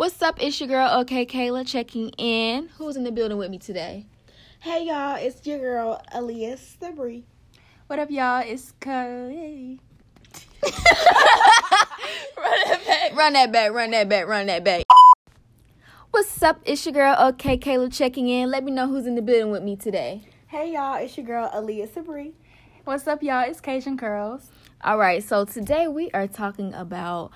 What's up? It's your girl, OK Kayla, checking in. Who's in the building with me today? Hey y'all, it's your girl Elias Sabri. What up, y'all? It's Kay. run that back. Run that back. Run that back. Run that back. What's up? It's your girl, OK Kayla, checking in. Let me know who's in the building with me today. Hey y'all, it's your girl Elias Sabri. What's up, y'all? It's Cajun Curls. All right, so today we are talking about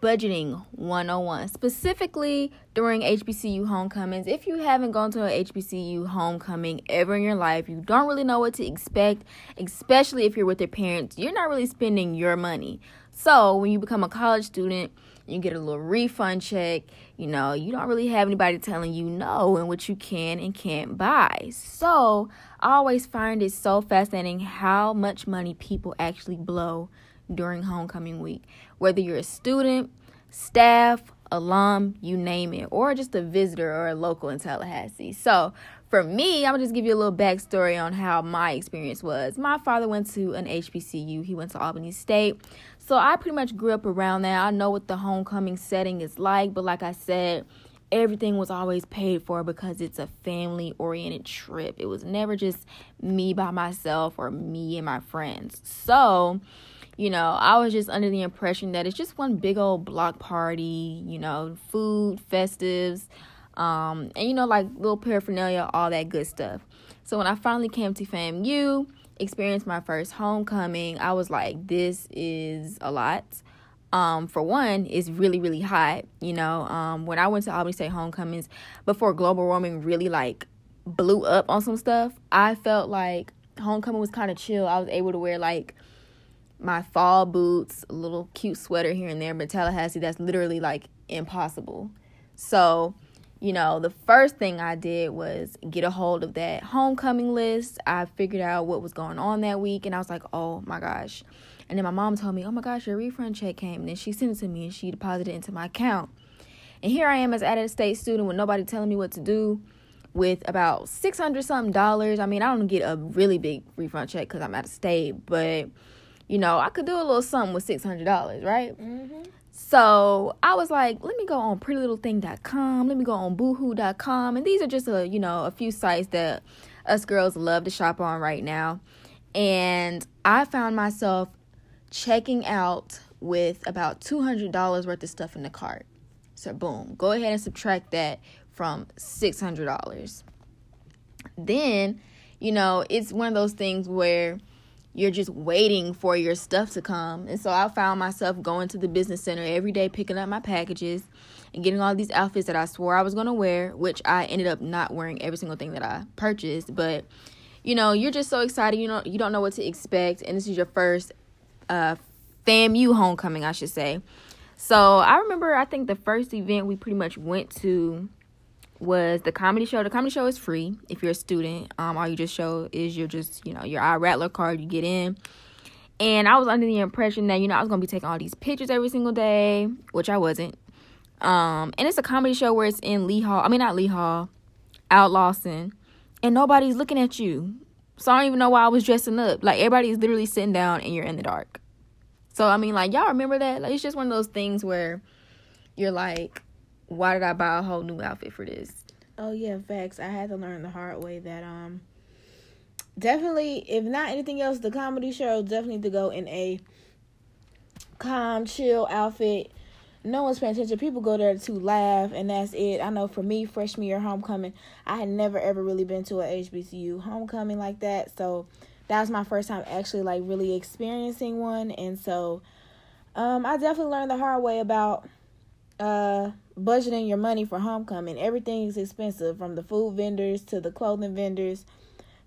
budgeting 101 specifically during HBCU homecomings. If you haven't gone to a HBCU homecoming ever in your life, you don't really know what to expect, especially if you're with your parents. You're not really spending your money. So, when you become a college student, you get a little refund check. You know, you don't really have anybody telling you no and what you can and can't buy. So, I always find it so fascinating how much money people actually blow during homecoming week. Whether you're a student, staff, alum, you name it, or just a visitor or a local in Tallahassee. So, for me, I'm gonna just give you a little backstory on how my experience was. My father went to an HBCU, he went to Albany State. So, I pretty much grew up around that. I know what the homecoming setting is like, but like I said, everything was always paid for because it's a family oriented trip. It was never just me by myself or me and my friends. So, you know, I was just under the impression that it's just one big old block party, you know, food, festives, um, and you know, like little paraphernalia, all that good stuff. So when I finally came to FAMU, experienced my first homecoming, I was like, this is a lot. Um, for one, it's really, really hot. You know, um, when I went to Albany State homecomings before global warming really like blew up on some stuff, I felt like homecoming was kind of chill. I was able to wear like my fall boots, a little cute sweater here and there, but Tallahassee, that's literally like impossible. So, you know, the first thing I did was get a hold of that homecoming list. I figured out what was going on that week, and I was like, oh my gosh. And then my mom told me, oh my gosh, your refund check came. And then she sent it to me and she deposited it into my account. And here I am as out of state student with nobody telling me what to do with about 600 something dollars. I mean, I don't get a really big refund check because I'm out of state, but you know, I could do a little something with $600, right? Mm-hmm. So I was like, let me go on prettylittlething.com, let me go on boohoo.com. And these are just a, you know, a few sites that us girls love to shop on right now. And I found myself checking out with about $200 worth of stuff in the cart. So boom, go ahead and subtract that from $600. Then, you know, it's one of those things where you're just waiting for your stuff to come. And so I found myself going to the business center every day, picking up my packages and getting all these outfits that I swore I was going to wear, which I ended up not wearing every single thing that I purchased. But, you know, you're just so excited. You know, you don't know what to expect. And this is your first uh, FAMU homecoming, I should say. So I remember, I think the first event we pretty much went to was the comedy show. The comedy show is free if you're a student. Um, all you just show is your just you know your eye rattler card. You get in, and I was under the impression that you know I was gonna be taking all these pictures every single day, which I wasn't. Um, and it's a comedy show where it's in Lee Hall. I mean not Lee Hall, Al Lawson, and nobody's looking at you. So I don't even know why I was dressing up. Like everybody's literally sitting down and you're in the dark. So I mean, like y'all remember that? Like it's just one of those things where you're like, why did I buy a whole new outfit for this? Oh yeah, facts. I had to learn the hard way that um definitely if not anything else, the comedy show definitely to go in a calm, chill outfit. No one's paying attention. People go there to laugh, and that's it. I know for me, freshman year homecoming, I had never ever really been to a HBCU homecoming like that. So that was my first time actually like really experiencing one, and so um, I definitely learned the hard way about uh budgeting your money for homecoming. Everything is expensive from the food vendors to the clothing vendors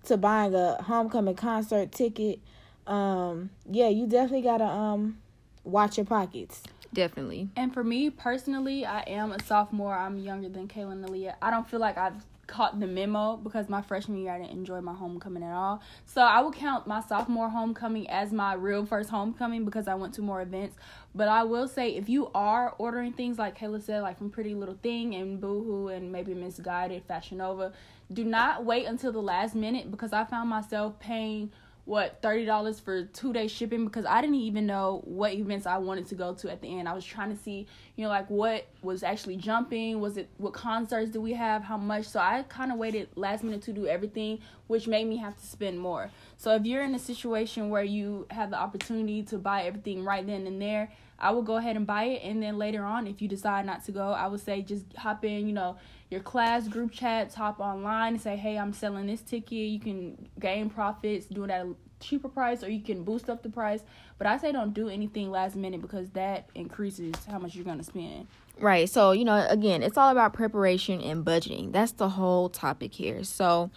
to buying a homecoming concert ticket. Um yeah, you definitely got to um watch your pockets. Definitely. And for me personally, I am a sophomore. I'm younger than Kayla and Aaliyah. I don't feel like I've caught the memo because my freshman year I didn't enjoy my homecoming at all. So I will count my sophomore homecoming as my real first homecoming because I went to more events. But I will say if you are ordering things like Kayla said, like from Pretty Little Thing and Boohoo and maybe Missguided, Fashion Nova, do not wait until the last minute because I found myself paying what thirty dollars for two day shipping because I didn't even know what events I wanted to go to at the end. I was trying to see, you know, like what was actually jumping. Was it what concerts do we have? How much? So I kind of waited last minute to do everything, which made me have to spend more. So if you're in a situation where you have the opportunity to buy everything right then and there, I will go ahead and buy it. And then later on, if you decide not to go, I would say just hop in, you know, your class group chats, hop online and say, hey, I'm selling this ticket. You can gain profits, do it at a cheaper price, or you can boost up the price. But I say don't do anything last minute because that increases how much you're going to spend. Right. So, you know, again, it's all about preparation and budgeting. That's the whole topic here. So,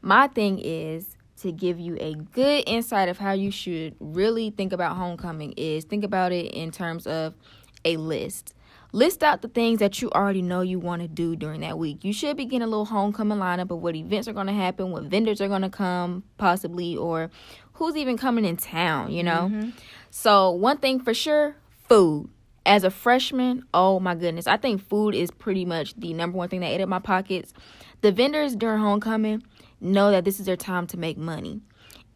my thing is to give you a good insight of how you should really think about homecoming is think about it in terms of a list. List out the things that you already know you want to do during that week. You should be getting a little homecoming lineup of what events are going to happen, what vendors are going to come, possibly, or who's even coming in town, you know? Mm-hmm. So, one thing for sure food. As a freshman, oh my goodness, I think food is pretty much the number one thing that ate up my pockets. The vendors during homecoming know that this is their time to make money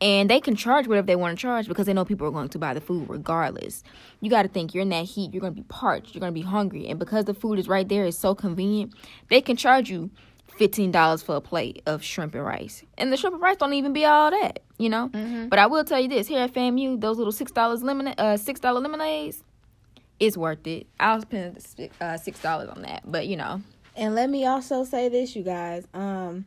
and they can charge whatever they want to charge because they know people are going to buy the food regardless. You got to think you're in that heat, you're going to be parched, you're going to be hungry, and because the food is right there, it's so convenient. They can charge you fifteen dollars for a plate of shrimp and rice, and the shrimp and rice don't even be all that, you know. Mm-hmm. But I will tell you this: here at FAMU, those little six dollars lemonade, uh, six dollar lemonades, it's worth it. I'll spend uh, six dollars on that, but you know. And let me also say this, you guys. Um,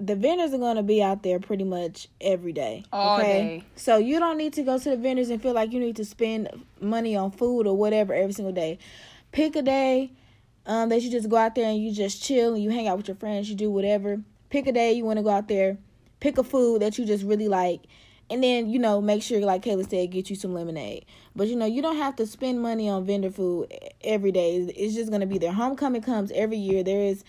the vendors are going to be out there pretty much every day. All okay? day. So you don't need to go to the vendors and feel like you need to spend money on food or whatever every single day. Pick a day um, that you just go out there and you just chill and you hang out with your friends. You do whatever. Pick a day you want to go out there. Pick a food that you just really like. And then, you know, make sure, like Kayla said, get you some lemonade. But, you know, you don't have to spend money on vendor food every day. It's just going to be there. Homecoming comes every year. There is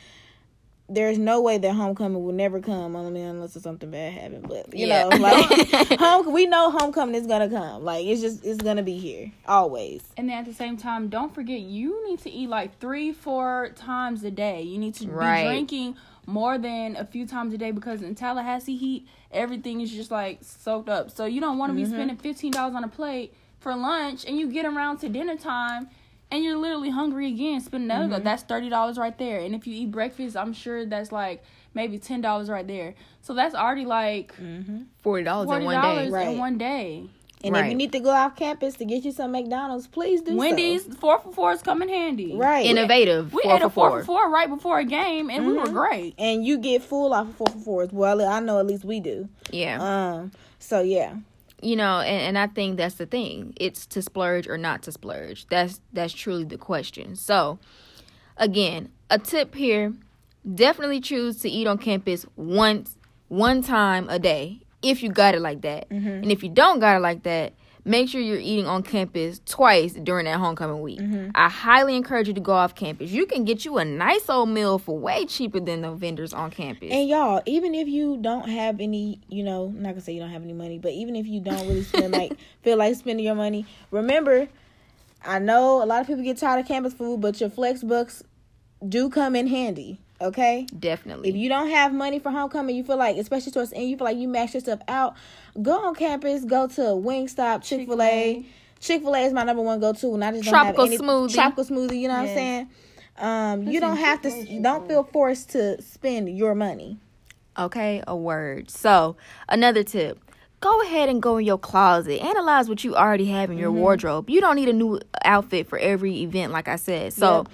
there's no way that homecoming will never come only unless something bad happens. But you yeah. know, like home, we know homecoming is gonna come. Like it's just it's gonna be here always. And then at the same time, don't forget you need to eat like three, four times a day. You need to right. be drinking more than a few times a day because in Tallahassee heat, everything is just like soaked up. So you don't want to mm-hmm. be spending fifteen dollars on a plate for lunch, and you get around to dinner time and you're literally hungry again. Spend another mm-hmm. that's thirty dollars right there. And if you eat breakfast, I'm sure that's like maybe ten dollars right there. So that's already like mm-hmm. forty dollars in one day. Right. in one day. And right. if you need to go off campus to get you some McDonald's, please do. Wendy's so. four for four is coming handy. Right, innovative. We, we ate a four for four right before a game, and mm-hmm. we were mm-hmm. great. And you get full off of four for fours. Well, I know at least we do. Yeah. Um. So yeah you know and, and i think that's the thing. It's to splurge or not to splurge. That's that's truly the question. So again a tip here definitely choose to eat on campus once one time a day if you got it like that. Mm-hmm. and if you don't got it like that make sure you're eating on campus twice during that homecoming week. Mm-hmm. I highly encourage you to go off campus. You can get you a nice old meal for way cheaper than the vendors on campus. And y'all, even if you don't have any, you know, I'm not gonna say you don't have any money, but even if you don't really spend like feel like spending your money, remember, I know a lot of people get tired of campus food, but your flex books do come in handy. Okay. Definitely. If you don't have money for homecoming, you feel like, especially towards end, you feel like you max yourself out, go on campus, go to Wingstop, Chick fil A. Chick fil A is my number one go to, and I just don't tropical have any smoothie. tropical smoothie. You know what I'm saying? Um, you don't have to. Don't feel forced to spend your money. Okay, a word. So another tip. Go ahead and go in your closet. Analyze what you already have in your mm-hmm. wardrobe. You don't need a new outfit for every event, like I said. So yep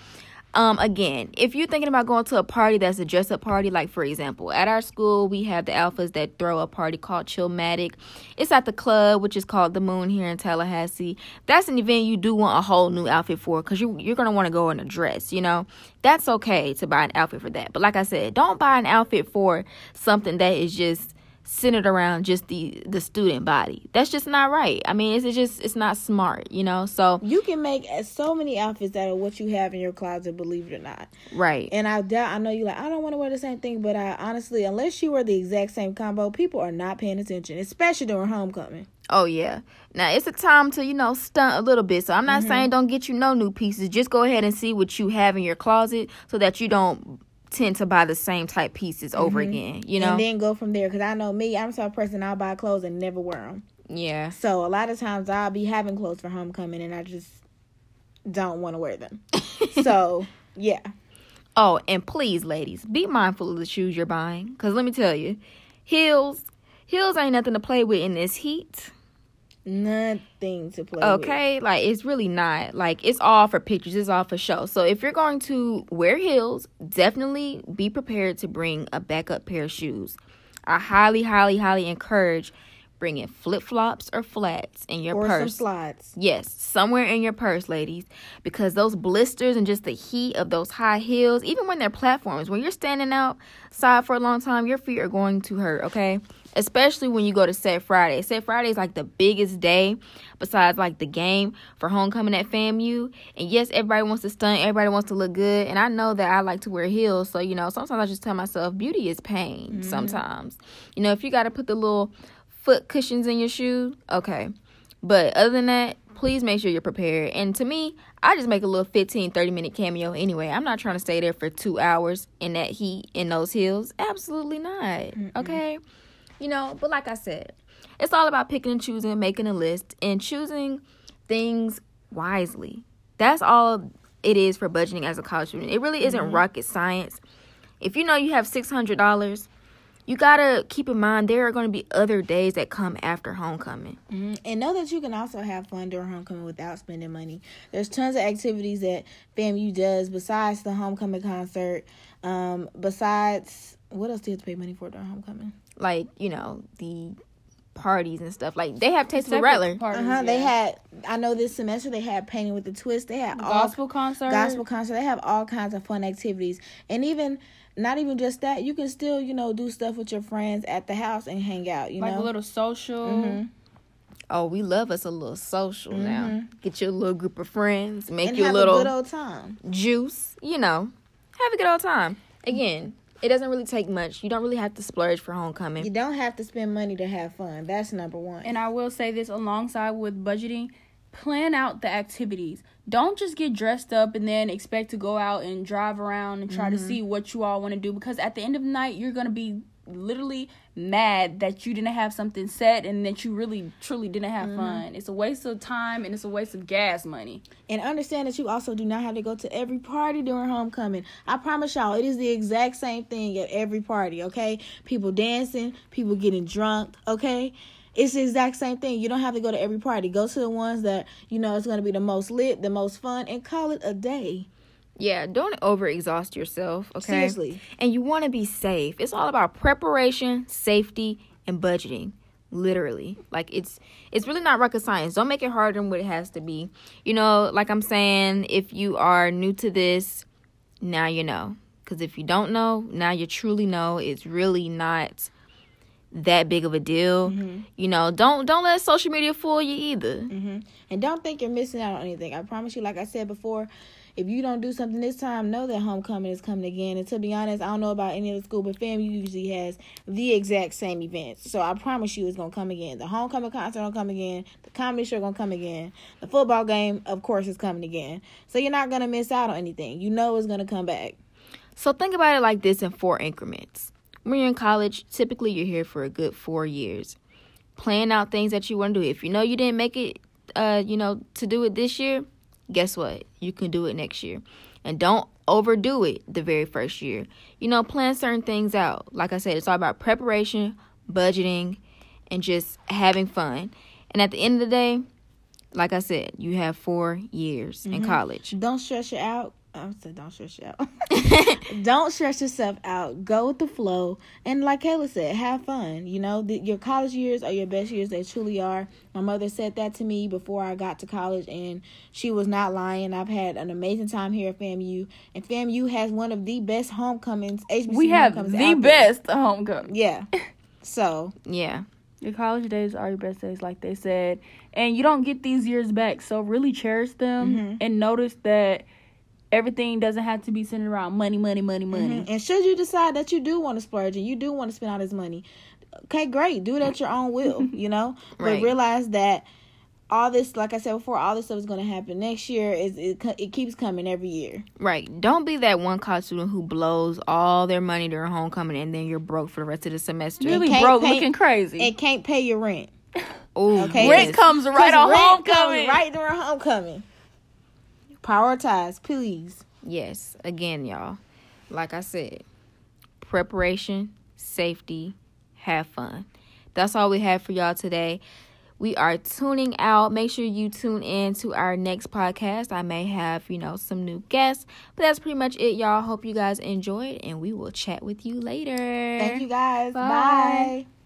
um, again, if you're thinking about going to a party that's a dress up party, like for example, at our school we have the alphas that throw a party called Chillmatic. It's at the club, which is called the Moon here in Tallahassee. That's an event you do want a whole new outfit for because you you're gonna want to go in a dress. You know, that's okay to buy an outfit for that. But like I said, don't buy an outfit for something that is just centered around just the the student body. That's just not right. I mean, it's, it's just it's not smart, you know. So you can make so many outfits out of what you have in your closet, believe it or not. Right. And I doubt I know you like I don't want to wear the same thing, but I honestly, unless you wear the exact same combo, people are not paying attention, especially during homecoming. Oh yeah. Now it's a time to, you know, stunt a little bit. So I'm not mm-hmm. saying don't get you no new pieces. Just go ahead and see what you have in your closet so that you don't tend to buy the same type pieces over mm-hmm. again. You know, and then go from there. Because I know me, I'm the type of person I'll buy clothes and never wear them. yeah. So a lot of times I'll be having clothes for homecoming and I just don't want to wear them. so yeah, Oh, and please, ladies, be mindful of the shoes you're buying. Cause let me tell you, heels, heels ain't nothing to play with in this heat. Nothing to play with. Okay, like it's really not. Like it's all for pictures. It's all for show. So if you're going to wear heels, definitely be prepared to bring a backup pair of shoes. I highly, highly, highly encourage bringing flip flops or flats in your Or purse. some slides. Yes, somewhere in your purse, ladies, because those blisters and just the heat of those high heels, even when they're platforms, when you're standing outside for a long time, your feet are going to hurt, okay? Especially when you go to Set Friday. Set Friday is like the biggest day besides like the game for homecoming at FAMU. And yes, everybody wants to stunt, everybody wants to look good. And I know that I like to wear heels, so you know, sometimes I just tell myself beauty is pain mm-hmm. sometimes. You know, if you got to put the little foot cushions in your shoe, okay. But other than that, please make sure you're prepared. And to me, I just make a little 15, 30 minute cameo anyway. I'm not trying to stay there for two hours in that heat in those heels. Absolutely not. Okay. You know, but like I said, it's all about picking and choosing, making a list, and choosing things wisely. That's all it is for budgeting as a college student. It really isn't mm-hmm. rocket science. If you know you have $600, you gotta keep in mind there are going to be other days that come after homecoming. Mhm. And know that you can also have fun during homecoming without spending money. There's tons of activities that FAMU does besides the homecoming concert. Um, besides, what else do you have to pay money for during homecoming? like you know the parties and stuff. Like they have Taste of the Rattler. parties, Uh huh. They had. I know this semester they had painting with the twist. They had all gospel concert. gospel concert. They have all kinds of fun activities, and even not even just that, you can still you know do stuff with your friends at the house and hang out. You like know, Like a little social. Mhm. Oh, we love us a little social now. Get you a little group of friends, make and you a little a good old time. juice. You know, have a good old time. Again, it doesn't really take much. You don't really have to splurge for homecoming. You don't have to spend money to have fun. That's number one. And I will say this alongside with budgeting, plan out the activities. Don't just get dressed up and then expect to go out and drive around and try to mm-hmm. see what you all want to do because at the end of the night you're going to be literally mad that you didn't have something set and that you really truly didn't have mm-hmm. fun. It's a waste of time and it's a waste of gas money. And understand that you also do not have to go to every party during homecoming. I promise y'all, it is the exact same thing at every party, okay? People dancing, people getting drunk, okay? It's the exact same thing. You don't have to go to every party. Go to the ones that you know is going to be the most lit, the most fun, and call it a day. Yeah, don't overexhaust yourself, okay? Seriously. And you want to be safe. It's all about preparation, safety, and budgeting. Literally. Like it's it's really not rocket science. Don't make it harder than what it has to be. You know, like I'm saying, if you are new to this, now you know. Cuz if you don't know, now you truly know it's really not that big of a deal. You know, don't don't let social media fool you either. hmm And don't think you're missing out on anything. I promise you, like I said before, if you don't do something this time, know that homecoming is coming again. And to be honest, I don't know about any other school, but FAMU usually has the exact same events. So I promise you, it's gonna come again. The homecoming concert gonna come again. The comedy show gonna come again. The football game, of course, is coming again. So you're not gonna miss out on anything. You know it's gonna come back. So think about it like this in four increments. When you're in college, typically you're here for a good four years. Plan out things that you want to do. If you know you didn't make it, uh, you know, to do it this year, guess what? You can do it next year. And don't overdo it the very first year. You know, plan certain things out. Like I said, it's all about preparation, budgeting, and just having fun. And at the end of the day, like I said, you have four years in mm-hmm. college. Don't stress you out. I said don't stress you out. don't stress yourself out. Go with the flow, and like Kayla said, have fun. You know, the, your college years are your best years. They truly are. My mother said that to me before I got to college, and she was not lying. I've had an amazing time here at FAMU, and FAMU has one of the best homecomings. HBCU We have homecomings the out there. best homecoming. Yeah. So Yeah. Your college days are your best days, like they said, and you don't get these years back. So really cherish them mm-hmm. and notice that everything doesn't have to be centered around money, money, money, mm-hmm. money. And should you decide that you do want to splurge and you do want to spend all this money, okay, great, do it at your own will, you know. But Right. realize that all this, like I said before, all this stuff is going to happen next year. Is it, it keeps coming every year. Right. Don't be that one college student who blows all their money during homecoming and then you're broke for the rest of the semester. Really broke, pay- looking crazy. And can't pay your rent. Ooh, Okay. Rent yes. comes right on homecoming. right during homecoming. Prioritize, please. Yes. Again, y'all. Like I said, preparation, safety, have fun. That's all we have for y'all today. We are tuning out. Make sure you tune in to our next podcast. I may have, you know, some new guests, but that's pretty much it, y'all. Hope you guys enjoyed, and we will chat with you later. Thank you guys. Bye. Bye.